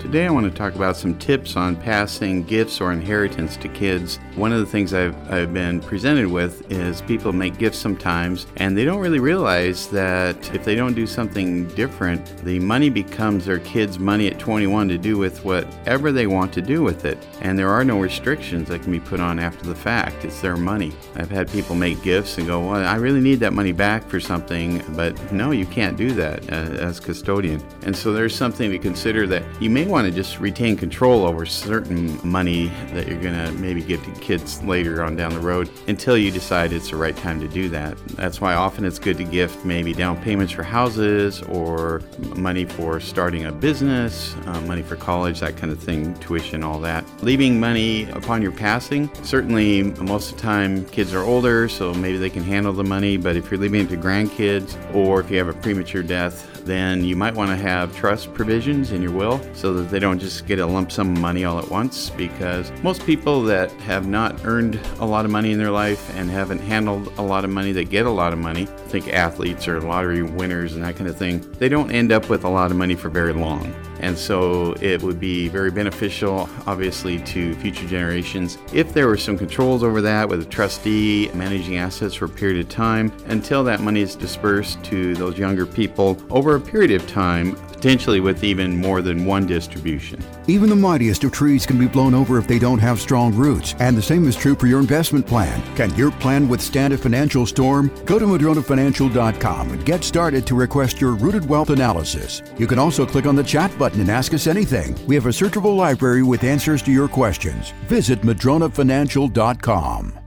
Today, I want to talk about some tips on passing gifts or inheritance to kids. One of the things I've, I've been presented with is people make gifts sometimes and they don't really realize that if they don't do something different, the money becomes their kids' money at 21 to do with whatever they want to do with it. And there are no restrictions that can be put on after the fact. It's their money. I've had people make gifts and go, Well, I really need that money back for something, but no, you can't do that uh, as custodian. And so there's something to consider that you may want to just retain control over certain money that you're going to maybe give to kids later on down the road until you decide it's the right time to do that. That's why often it's good to gift maybe down payments for houses or money for starting a business, uh, money for college, that kind of thing, tuition, all that. Leaving money upon your passing, certainly most of the time kids are older, so maybe they can handle the money, but if you're leaving it to grandkids or if you have a premature death, then you might want to have trust provisions in your will so that they don't just get a lump sum of money all at once. Because most people that have not earned a lot of money in their life and haven't handled a lot of money that get a lot of money, think athletes or lottery winners and that kind of thing, they don't end up with a lot of money for very long. And so it would be very beneficial, obviously, to future generations if there were some controls over that with a trustee managing assets for a period of time until that money is dispersed to those younger people over a period of time potentially with even more than one distribution. Even the mightiest of trees can be blown over if they don't have strong roots, and the same is true for your investment plan. Can your plan withstand a financial storm? Go to madronafinancial.com and get started to request your rooted wealth analysis. You can also click on the chat button and ask us anything. We have a searchable library with answers to your questions. Visit madronafinancial.com.